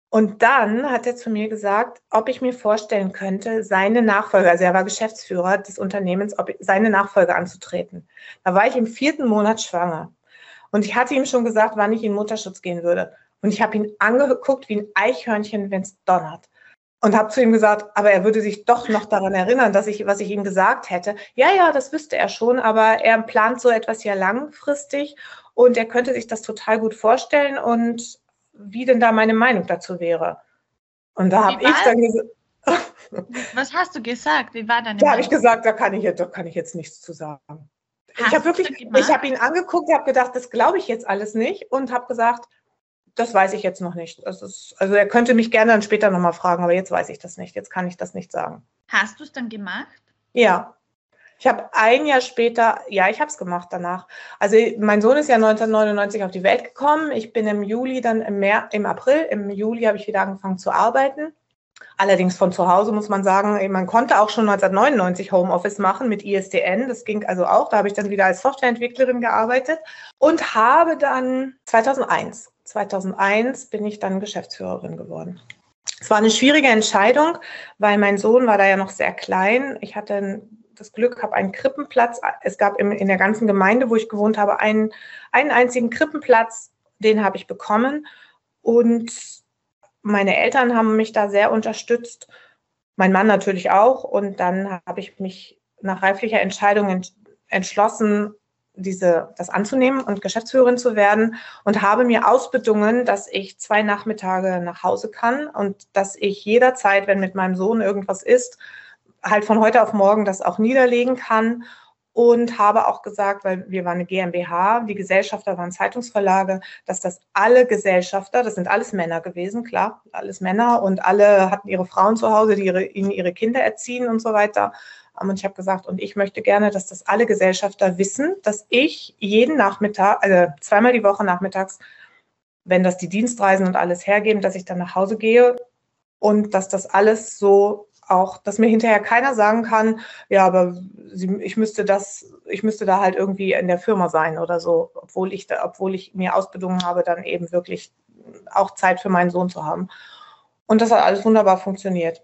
Und dann hat er zu mir gesagt, ob ich mir vorstellen könnte, seine Nachfolge, also er war Geschäftsführer des Unternehmens, ob seine Nachfolge anzutreten. Da war ich im vierten Monat schwanger. Und ich hatte ihm schon gesagt, wann ich in Mutterschutz gehen würde. Und ich habe ihn angeguckt wie ein Eichhörnchen, wenn es donnert. Und habe zu ihm gesagt, aber er würde sich doch noch daran erinnern, dass ich, was ich ihm gesagt hätte. Ja, ja, das wüsste er schon, aber er plant so etwas ja langfristig und er könnte sich das total gut vorstellen und wie denn da meine Meinung dazu wäre. Und da habe ich dann gesagt. Was hast du gesagt? Wie war deine Da habe ich gesagt, da kann ich, da kann ich jetzt nichts zu sagen. Hast ich habe wirklich, ich habe ihn angeguckt, habe gedacht, das glaube ich jetzt alles nicht und habe gesagt, das weiß ich jetzt noch nicht. Ist, also er könnte mich gerne dann später nochmal fragen, aber jetzt weiß ich das nicht. Jetzt kann ich das nicht sagen. Hast du es dann gemacht? Ja. Ich habe ein Jahr später, ja, ich habe es gemacht danach. Also mein Sohn ist ja 1999 auf die Welt gekommen. Ich bin im Juli dann im, Mer im April, im Juli habe ich wieder angefangen zu arbeiten. Allerdings von zu Hause muss man sagen, man konnte auch schon 1999 Homeoffice machen mit ISDN. Das ging also auch. Da habe ich dann wieder als Softwareentwicklerin gearbeitet und habe dann 2001 2001 bin ich dann Geschäftsführerin geworden. Es war eine schwierige Entscheidung, weil mein Sohn war da ja noch sehr klein. Ich hatte das Glück, habe einen Krippenplatz. Es gab in der ganzen Gemeinde, wo ich gewohnt habe, einen, einen einzigen Krippenplatz. Den habe ich bekommen. Und meine Eltern haben mich da sehr unterstützt. Mein Mann natürlich auch. Und dann habe ich mich nach reiflicher Entscheidung entschlossen, diese, das anzunehmen und Geschäftsführerin zu werden und habe mir ausbedungen, dass ich zwei Nachmittage nach Hause kann und dass ich jederzeit, wenn mit meinem Sohn irgendwas ist, halt von heute auf morgen das auch niederlegen kann und habe auch gesagt, weil wir waren eine GmbH, die Gesellschafter waren Zeitungsverlage, dass das alle Gesellschafter, das sind alles Männer gewesen, klar, alles Männer und alle hatten ihre Frauen zu Hause, die ihre, ihnen ihre Kinder erziehen und so weiter. Und ich habe gesagt, und ich möchte gerne, dass das alle Gesellschafter wissen, dass ich jeden Nachmittag, also zweimal die Woche nachmittags, wenn das die Dienstreisen und alles hergeben, dass ich dann nach Hause gehe und dass das alles so auch, dass mir hinterher keiner sagen kann, ja, aber ich müsste das, ich müsste da halt irgendwie in der Firma sein oder so, obwohl ich da, obwohl ich mir ausbedungen habe, dann eben wirklich auch Zeit für meinen Sohn zu haben. Und das hat alles wunderbar funktioniert.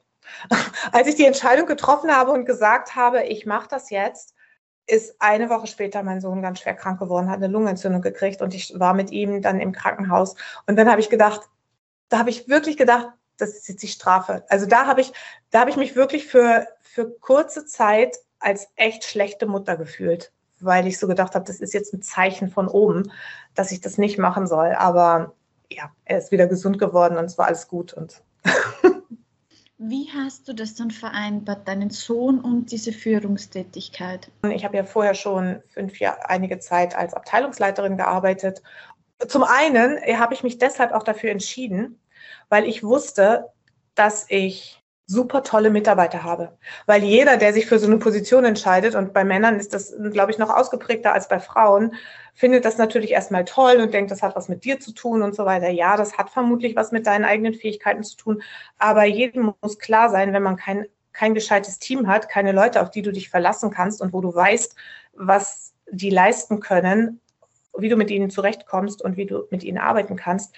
Als ich die Entscheidung getroffen habe und gesagt habe, ich mache das jetzt, ist eine Woche später mein Sohn ganz schwer krank geworden, hat eine Lungenentzündung gekriegt und ich war mit ihm dann im Krankenhaus. Und dann habe ich gedacht, da habe ich wirklich gedacht, das ist jetzt die Strafe. Also da habe ich, da habe ich mich wirklich für, für kurze Zeit als echt schlechte Mutter gefühlt, weil ich so gedacht habe, das ist jetzt ein Zeichen von oben, dass ich das nicht machen soll. Aber ja, er ist wieder gesund geworden und es war alles gut und Wie hast du das dann vereinbart, deinen Sohn und diese Führungstätigkeit? Ich habe ja vorher schon fünf Jahre, einige Zeit als Abteilungsleiterin gearbeitet. Zum einen habe ich mich deshalb auch dafür entschieden, weil ich wusste, dass ich super tolle Mitarbeiter habe. Weil jeder, der sich für so eine Position entscheidet, und bei Männern ist das, glaube ich, noch ausgeprägter als bei Frauen, findet das natürlich erstmal toll und denkt, das hat was mit dir zu tun und so weiter. Ja, das hat vermutlich was mit deinen eigenen Fähigkeiten zu tun. Aber jedem muss klar sein, wenn man kein, kein gescheites Team hat, keine Leute, auf die du dich verlassen kannst und wo du weißt, was die leisten können, wie du mit ihnen zurechtkommst und wie du mit ihnen arbeiten kannst,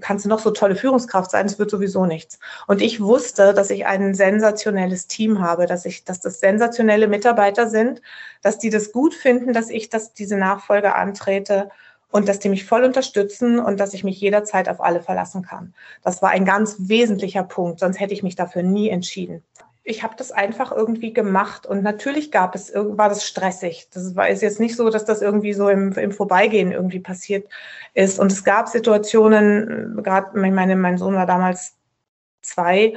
kannst du noch so tolle Führungskraft sein, es wird sowieso nichts. Und ich wusste, dass ich ein sensationelles Team habe, dass ich, dass das sensationelle Mitarbeiter sind, dass die das gut finden, dass ich das, diese Nachfolge antrete und dass die mich voll unterstützen und dass ich mich jederzeit auf alle verlassen kann. Das war ein ganz wesentlicher Punkt, sonst hätte ich mich dafür nie entschieden ich habe das einfach irgendwie gemacht und natürlich gab es, war das stressig. Das war ist jetzt nicht so, dass das irgendwie so im, im Vorbeigehen irgendwie passiert ist. Und es gab Situationen, gerade meine, mein Sohn war damals zwei.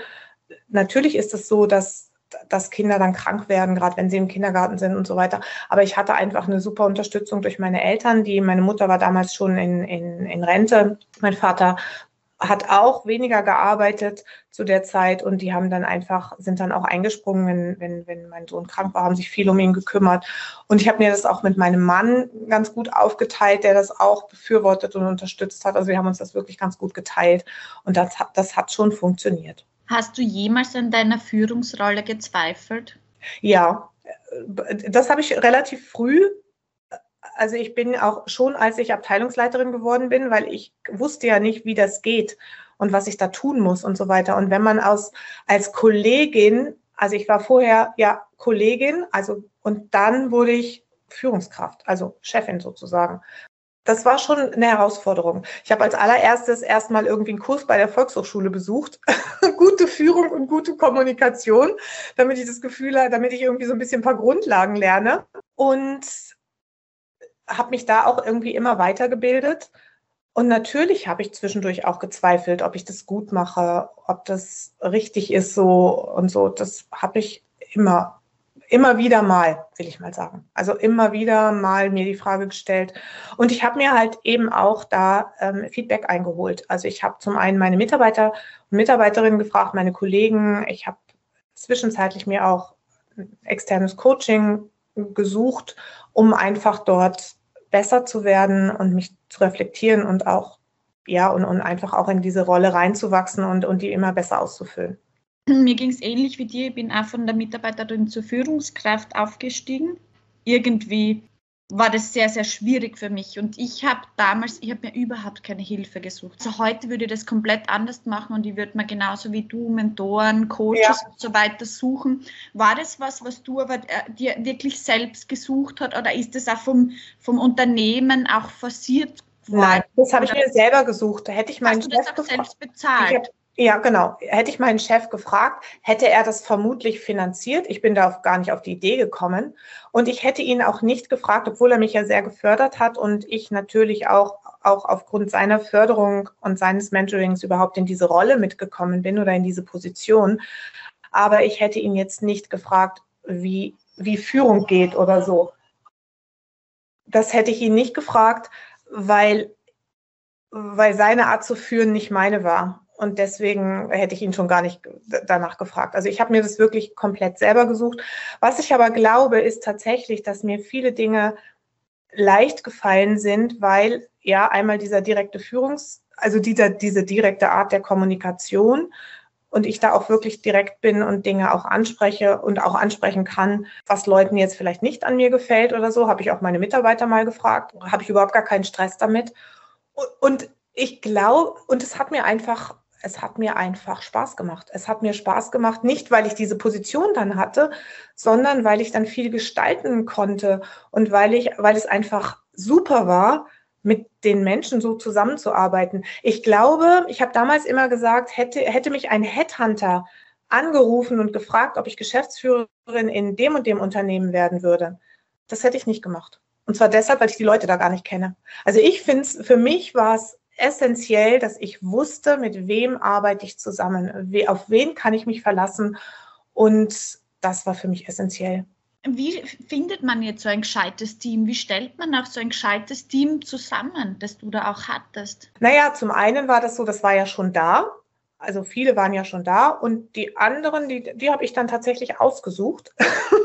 Natürlich ist es so, dass, dass Kinder dann krank werden, gerade wenn sie im Kindergarten sind und so weiter. Aber ich hatte einfach eine super Unterstützung durch meine Eltern, die, meine Mutter war damals schon in, in, in Rente. Mein Vater hat auch weniger gearbeitet zu der Zeit und die haben dann einfach, sind dann auch eingesprungen, wenn, wenn, wenn mein Sohn krank war, haben sich viel um ihn gekümmert. Und ich habe mir das auch mit meinem Mann ganz gut aufgeteilt, der das auch befürwortet und unterstützt hat. Also wir haben uns das wirklich ganz gut geteilt und das, das hat schon funktioniert. Hast du jemals an deiner Führungsrolle gezweifelt? Ja, das habe ich relativ früh also ich bin auch schon, als ich Abteilungsleiterin geworden bin, weil ich wusste ja nicht, wie das geht und was ich da tun muss und so weiter. Und wenn man aus, als Kollegin, also ich war vorher ja Kollegin, also und dann wurde ich Führungskraft, also Chefin sozusagen. das war schon eine Herausforderung. Ich habe als allererstes erstmal irgendwie einen Kurs bei der Volkshochschule besucht. gute Führung und gute Kommunikation, damit ich das Gefühl habe, damit ich irgendwie so ein bisschen ein paar Grundlagen lerne. Und habe mich da auch irgendwie immer weitergebildet. Und natürlich habe ich zwischendurch auch gezweifelt, ob ich das gut mache, ob das richtig ist so und so. Das habe ich immer, immer wieder mal, will ich mal sagen. Also immer wieder mal mir die Frage gestellt. Und ich habe mir halt eben auch da ähm, Feedback eingeholt. Also ich habe zum einen meine Mitarbeiter und Mitarbeiterinnen gefragt, meine Kollegen. Ich habe zwischenzeitlich mir auch externes Coaching gesucht, um einfach dort besser zu werden und mich zu reflektieren und auch, ja, und, und einfach auch in diese Rolle reinzuwachsen und, und die immer besser auszufüllen. Mir ging es ähnlich wie dir. Ich bin auch von der Mitarbeiterin zur Führungskraft aufgestiegen. Irgendwie war das sehr, sehr schwierig für mich. Und ich habe damals, ich habe mir überhaupt keine Hilfe gesucht. Also heute würde ich das komplett anders machen und ich würde mir genauso wie du Mentoren, Coaches ja. und so weiter suchen. War das was, was du aber äh, dir wirklich selbst gesucht hast oder ist das auch vom, vom Unternehmen auch forciert worden? Nein, das habe ich mir selber gesucht. Da hätte ich meinen Chef das auch selbst bezahlt? Ja, genau. Hätte ich meinen Chef gefragt, hätte er das vermutlich finanziert. Ich bin da gar nicht auf die Idee gekommen. Und ich hätte ihn auch nicht gefragt, obwohl er mich ja sehr gefördert hat und ich natürlich auch, auch aufgrund seiner Förderung und seines Mentorings überhaupt in diese Rolle mitgekommen bin oder in diese Position. Aber ich hätte ihn jetzt nicht gefragt, wie, wie Führung geht oder so. Das hätte ich ihn nicht gefragt, weil, weil seine Art zu führen nicht meine war. Und deswegen hätte ich ihn schon gar nicht danach gefragt. Also ich habe mir das wirklich komplett selber gesucht. Was ich aber glaube, ist tatsächlich, dass mir viele Dinge leicht gefallen sind, weil ja einmal dieser direkte Führungs, also dieser, diese direkte Art der Kommunikation und ich da auch wirklich direkt bin und Dinge auch anspreche und auch ansprechen kann, was Leuten jetzt vielleicht nicht an mir gefällt oder so, habe ich auch meine Mitarbeiter mal gefragt, habe ich überhaupt gar keinen Stress damit. Und ich glaube, und es hat mir einfach es hat mir einfach Spaß gemacht. Es hat mir Spaß gemacht, nicht weil ich diese Position dann hatte, sondern weil ich dann viel gestalten konnte und weil ich, weil es einfach super war, mit den Menschen so zusammenzuarbeiten. Ich glaube, ich habe damals immer gesagt, hätte, hätte mich ein Headhunter angerufen und gefragt, ob ich Geschäftsführerin in dem und dem Unternehmen werden würde. Das hätte ich nicht gemacht. Und zwar deshalb, weil ich die Leute da gar nicht kenne. Also ich finde es, für mich war es essentiell, dass ich wusste, mit wem arbeite ich zusammen, auf wen kann ich mich verlassen. Und das war für mich essentiell. Wie findet man jetzt so ein gescheites Team? Wie stellt man auch so ein gescheites Team zusammen, das du da auch hattest? Naja, zum einen war das so, das war ja schon da. Also viele waren ja schon da und die anderen, die, die habe ich dann tatsächlich ausgesucht.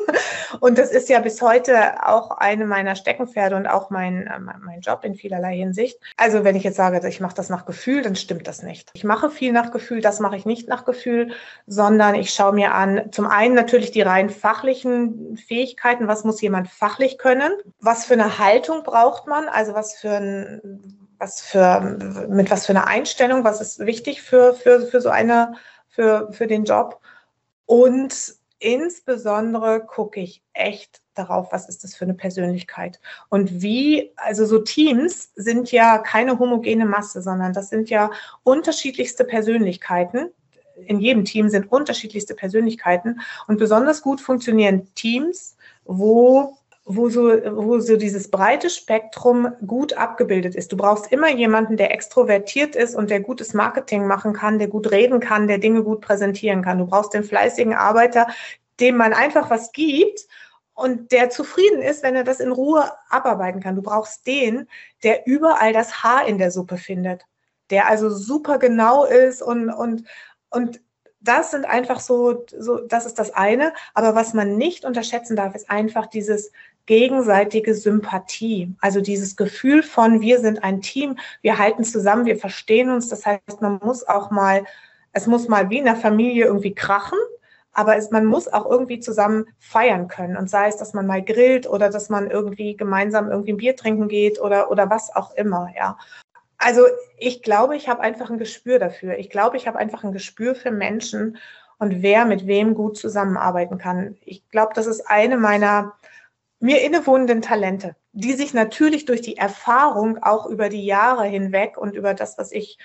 und das ist ja bis heute auch eine meiner Steckenpferde und auch mein, äh, mein Job in vielerlei Hinsicht. Also wenn ich jetzt sage, ich mache das nach Gefühl, dann stimmt das nicht. Ich mache viel nach Gefühl, das mache ich nicht nach Gefühl, sondern ich schaue mir an, zum einen natürlich die rein fachlichen Fähigkeiten, was muss jemand fachlich können, was für eine Haltung braucht man, also was für ein was für, mit was für einer Einstellung, was ist wichtig für, für, für so eine, für, für den Job. Und insbesondere gucke ich echt darauf, was ist das für eine Persönlichkeit. Und wie, also so Teams sind ja keine homogene Masse, sondern das sind ja unterschiedlichste Persönlichkeiten. In jedem Team sind unterschiedlichste Persönlichkeiten. Und besonders gut funktionieren Teams, wo wo so, wo so dieses breite Spektrum gut abgebildet ist. Du brauchst immer jemanden, der extrovertiert ist und der gutes Marketing machen kann, der gut reden kann, der Dinge gut präsentieren kann. Du brauchst den fleißigen Arbeiter, dem man einfach was gibt und der zufrieden ist, wenn er das in Ruhe abarbeiten kann. Du brauchst den, der überall das Haar in der Suppe findet, der also super genau ist und, und, und das sind einfach so, so, das ist das eine. Aber was man nicht unterschätzen darf, ist einfach dieses gegenseitige Sympathie. Also dieses Gefühl von, wir sind ein Team, wir halten zusammen, wir verstehen uns. Das heißt, man muss auch mal, es muss mal wie in der Familie irgendwie krachen, aber es, man muss auch irgendwie zusammen feiern können. Und sei es, dass man mal grillt oder dass man irgendwie gemeinsam irgendwie ein Bier trinken geht oder, oder was auch immer, ja. Also ich glaube, ich habe einfach ein Gespür dafür. Ich glaube, ich habe einfach ein Gespür für Menschen und wer mit wem gut zusammenarbeiten kann. Ich glaube, das ist eine meiner mir innewohnenden Talente, die sich natürlich durch die Erfahrung auch über die Jahre hinweg und über das, was ich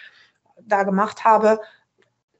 da gemacht habe,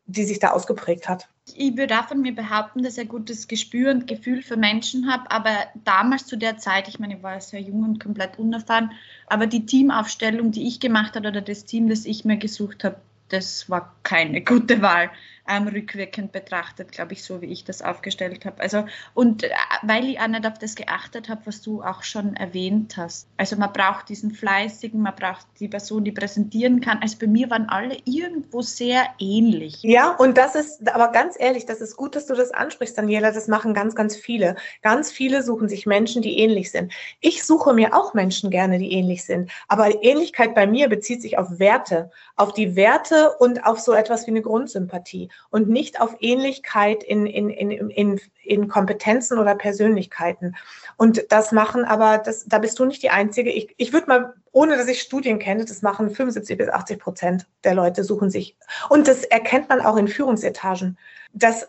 die sich da ausgeprägt hat. Ich würde auch von mir behaupten, dass ich ein gutes Gespür und Gefühl für Menschen habe, aber damals zu der Zeit, ich meine, ich war sehr jung und komplett unerfahren, aber die Teamaufstellung, die ich gemacht habe oder das Team, das ich mir gesucht habe, das war keine gute Wahl ähm, rückwirkend betrachtet, glaube ich, so wie ich das aufgestellt habe. Also, und äh, weil ich auch nicht auf das geachtet habe, was du auch schon erwähnt hast. Also man braucht diesen Fleißigen, man braucht die Person, die präsentieren kann. Also bei mir waren alle irgendwo sehr ähnlich. Ja, und das ist, aber ganz ehrlich, das ist gut, dass du das ansprichst, Daniela. Das machen ganz, ganz viele. Ganz viele suchen sich Menschen, die ähnlich sind. Ich suche mir auch Menschen gerne, die ähnlich sind. Aber Ähnlichkeit bei mir bezieht sich auf Werte, auf die Werte und auf so etwas wie eine Grundsympathie und nicht auf Ähnlichkeit in, in, in, in, in Kompetenzen oder Persönlichkeiten. Und das machen aber, das, da bist du nicht die Einzige. Ich, ich würde mal, ohne dass ich Studien kenne, das machen 75 bis 80 Prozent der Leute suchen sich. Und das erkennt man auch in Führungsetagen. Dass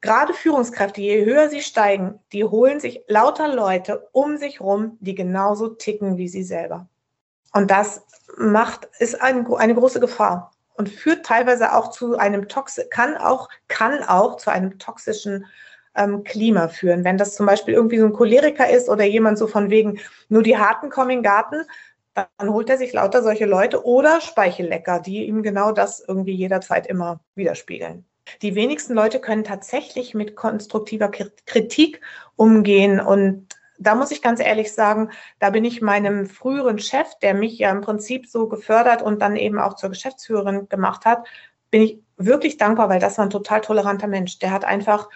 gerade Führungskräfte, je höher sie steigen, die holen sich lauter Leute um sich rum, die genauso ticken wie sie selber. Und das macht, ist ein, eine große Gefahr und führt teilweise auch zu einem toxi kann auch, kann auch zu einem toxischen ähm, Klima führen. Wenn das zum Beispiel irgendwie so ein Choleriker ist oder jemand so von wegen, nur die Harten kommen in den Garten, dann holt er sich lauter solche Leute oder Speichellecker, die ihm genau das irgendwie jederzeit immer widerspiegeln. Die wenigsten Leute können tatsächlich mit konstruktiver Kritik umgehen und da muss ich ganz ehrlich sagen, da bin ich meinem früheren Chef, der mich ja im Prinzip so gefördert und dann eben auch zur Geschäftsführerin gemacht hat, bin ich wirklich dankbar, weil das war ein total toleranter Mensch. Der hat einfach,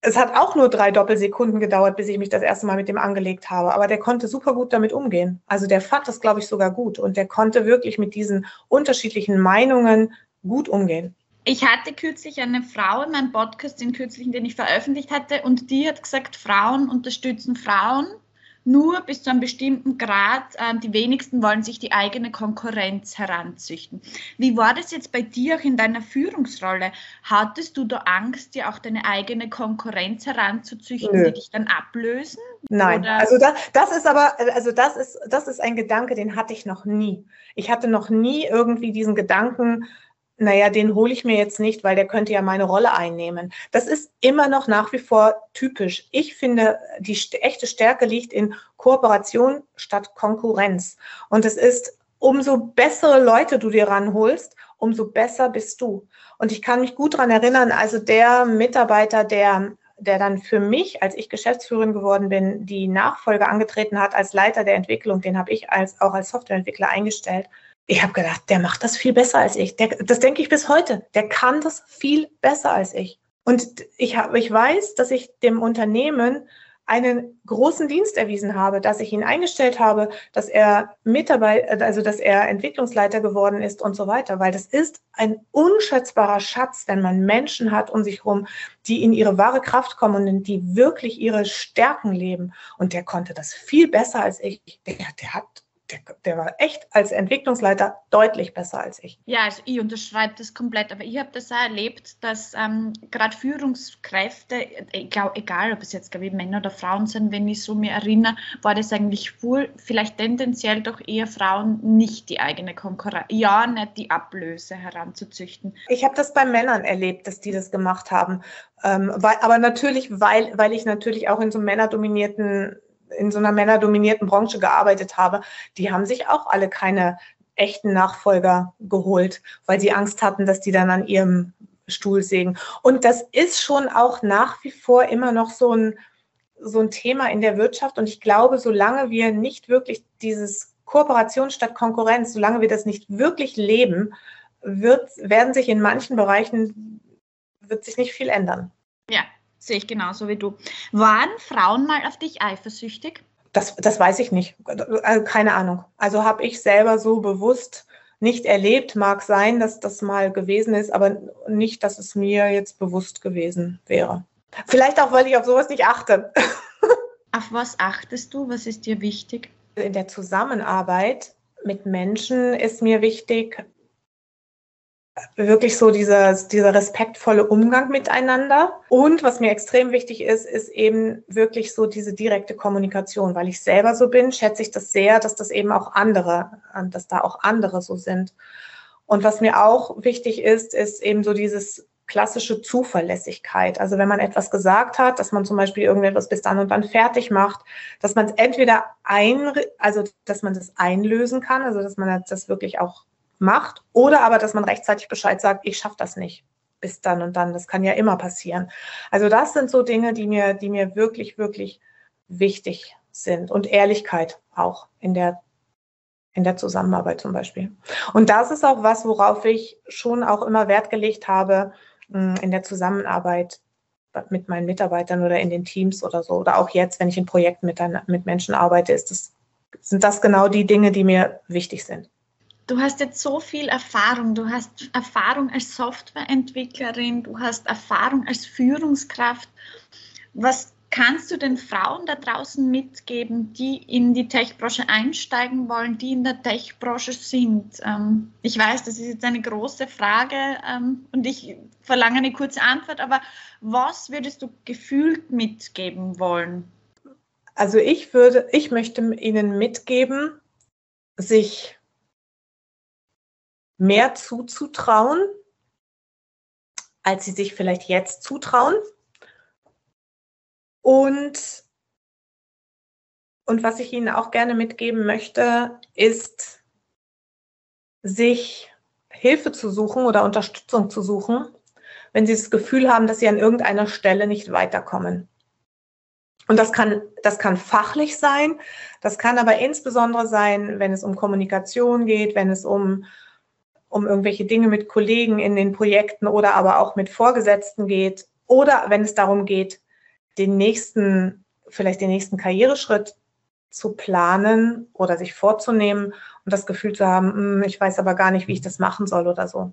es hat auch nur drei Doppelsekunden gedauert, bis ich mich das erste Mal mit dem angelegt habe, aber der konnte super gut damit umgehen. Also der fand das, glaube ich, sogar gut und der konnte wirklich mit diesen unterschiedlichen Meinungen gut umgehen. Ich hatte kürzlich eine Frau in meinem Podcast, den kürzlichen, den ich veröffentlicht hatte, und die hat gesagt, Frauen unterstützen Frauen nur bis zu einem bestimmten Grad. Ähm, die wenigsten wollen sich die eigene Konkurrenz heranzüchten. Wie war das jetzt bei dir auch in deiner Führungsrolle? Hattest du da Angst, dir auch deine eigene Konkurrenz heranzuzüchten, Nö. die dich dann ablösen? Nein, Oder? also das, das ist aber, also das ist, das ist ein Gedanke, den hatte ich noch nie. Ich hatte noch nie irgendwie diesen Gedanken, naja, den hole ich mir jetzt nicht, weil der könnte ja meine Rolle einnehmen. Das ist immer noch nach wie vor typisch. Ich finde, die echte Stärke liegt in Kooperation statt Konkurrenz. Und es ist, umso bessere Leute du dir ranholst, umso besser bist du. Und ich kann mich gut daran erinnern, also der Mitarbeiter, der der dann für mich, als ich Geschäftsführerin geworden bin, die Nachfolge angetreten hat als Leiter der Entwicklung, den habe ich als, auch als Softwareentwickler eingestellt ich habe gedacht, der macht das viel besser als ich. Der, das denke ich bis heute. Der kann das viel besser als ich. Und ich, hab, ich weiß, dass ich dem Unternehmen einen großen Dienst erwiesen habe, dass ich ihn eingestellt habe, dass er Mitarbeiter, also dass er Entwicklungsleiter geworden ist und so weiter, weil das ist ein unschätzbarer Schatz, wenn man Menschen hat um sich herum, die in ihre wahre Kraft kommen und die wirklich ihre Stärken leben. Und der konnte das viel besser als ich. Der, der hat der, der, war echt als Entwicklungsleiter deutlich besser als ich. Ja, also ich unterschreibe das komplett, aber ich habe das auch erlebt, dass ähm, gerade Führungskräfte, glaub, egal ob es jetzt ich, Männer oder Frauen sind, wenn ich so mir erinnere, war das eigentlich wohl vielleicht tendenziell doch eher Frauen nicht die eigene Konkurrenz, ja, nicht die Ablöse heranzuzüchten. Ich habe das bei Männern erlebt, dass die das gemacht haben. Ähm, weil, aber natürlich, weil, weil ich natürlich auch in so männerdominierten in so einer männerdominierten Branche gearbeitet habe, die haben sich auch alle keine echten Nachfolger geholt, weil sie Angst hatten, dass die dann an ihrem Stuhl sägen. Und das ist schon auch nach wie vor immer noch so ein, so ein Thema in der Wirtschaft. Und ich glaube, solange wir nicht wirklich dieses Kooperation statt Konkurrenz, solange wir das nicht wirklich leben, wird, werden sich in manchen Bereichen, wird sich nicht viel ändern. Ja, Sehe ich genauso wie du. Waren Frauen mal auf dich eifersüchtig? Das, das weiß ich nicht. Also keine Ahnung. Also habe ich selber so bewusst nicht erlebt. Mag sein, dass das mal gewesen ist, aber nicht, dass es mir jetzt bewusst gewesen wäre. Vielleicht auch, weil ich auf sowas nicht achte. Auf was achtest du? Was ist dir wichtig? In der Zusammenarbeit mit Menschen ist mir wichtig, wirklich so dieser, dieser respektvolle Umgang miteinander. Und was mir extrem wichtig ist, ist eben wirklich so diese direkte Kommunikation. Weil ich selber so bin, schätze ich das sehr, dass das eben auch andere, dass da auch andere so sind. Und was mir auch wichtig ist, ist eben so dieses klassische Zuverlässigkeit. Also wenn man etwas gesagt hat, dass man zum Beispiel irgendetwas bis dann und dann fertig macht, dass man es entweder ein, also dass man das einlösen kann, also dass man das wirklich auch macht, oder aber dass man rechtzeitig Bescheid sagt, ich schaffe das nicht bis dann und dann. Das kann ja immer passieren. Also das sind so Dinge, die mir, die mir wirklich, wirklich wichtig sind und Ehrlichkeit auch in der in der Zusammenarbeit zum Beispiel. Und das ist auch was, worauf ich schon auch immer Wert gelegt habe, in der Zusammenarbeit mit meinen Mitarbeitern oder in den Teams oder so. Oder auch jetzt, wenn ich in Projekten mit, mit Menschen arbeite, ist das, sind das genau die Dinge, die mir wichtig sind. Du hast jetzt so viel Erfahrung. Du hast Erfahrung als Softwareentwicklerin, du hast Erfahrung als Führungskraft. Was kannst du den Frauen da draußen mitgeben, die in die Tech-Branche einsteigen wollen, die in der Tech-Branche sind? Ähm, ich weiß, das ist jetzt eine große Frage ähm, und ich verlange eine kurze Antwort, aber was würdest du gefühlt mitgeben wollen? Also ich würde, ich möchte Ihnen mitgeben, sich mehr zuzutrauen, als Sie sich vielleicht jetzt zutrauen und, und was ich Ihnen auch gerne mitgeben möchte, ist, sich Hilfe zu suchen oder Unterstützung zu suchen, wenn Sie das Gefühl haben, dass Sie an irgendeiner Stelle nicht weiterkommen. Und das kann, das kann fachlich sein, das kann aber insbesondere sein, wenn es um Kommunikation geht, wenn es um, um irgendwelche Dinge mit Kollegen in den Projekten oder aber auch mit Vorgesetzten geht oder wenn es darum geht, den nächsten, vielleicht den nächsten Karriereschritt zu planen oder sich vorzunehmen und das Gefühl zu haben, hm, ich weiß aber gar nicht, wie ich das machen soll oder so.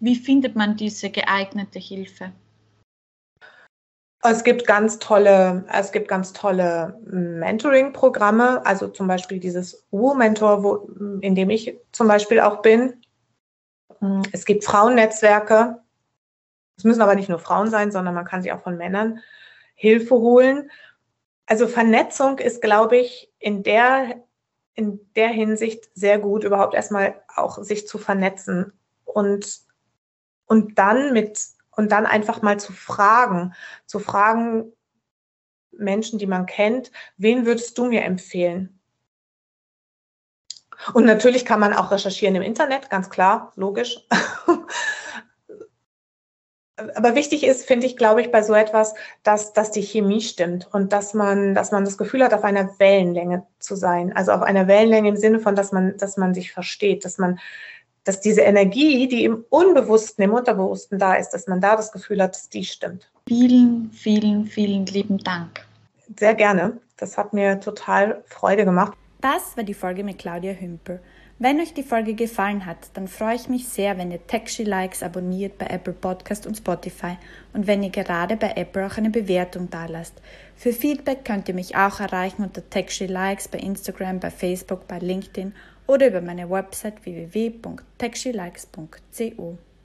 Wie findet man diese geeignete Hilfe? Es gibt ganz tolle, es gibt ganz tolle Mentoring-Programme, also zum Beispiel dieses U-Mentor, wo, in dem ich zum Beispiel auch bin. Es gibt Frauennetzwerke, es müssen aber nicht nur Frauen sein, sondern man kann sich auch von Männern Hilfe holen. Also Vernetzung ist, glaube ich, in der, in der Hinsicht sehr gut, überhaupt erstmal auch sich zu vernetzen und, und dann mit, und dann einfach mal zu fragen, zu fragen, Menschen, die man kennt, wen würdest du mir empfehlen? Und natürlich kann man auch recherchieren im Internet, ganz klar, logisch. aber wichtig ist, finde ich, glaube ich, bei so etwas, dass, dass die Chemie stimmt und dass man, dass man das Gefühl hat, auf einer Wellenlänge zu sein. Also auf einer Wellenlänge im Sinne von, dass man, dass man sich versteht, dass man, dass diese Energie, die im Unbewussten, im Unterbewussten da ist, dass man da das Gefühl hat, dass die stimmt. Vielen, vielen, vielen lieben Dank. Sehr gerne. Das hat mir total Freude gemacht. Das war die Folge mit Claudia Hümper. Wenn euch die Folge gefallen hat, dann freue ich mich sehr, wenn ihr Techshy Likes abonniert bei Apple Podcast und Spotify und wenn ihr gerade bei Apple auch eine Bewertung dalasst. Für Feedback könnt ihr mich auch erreichen unter Techshy Likes bei Instagram, bei Facebook, bei LinkedIn oder über meine Website www.techshylikes.co.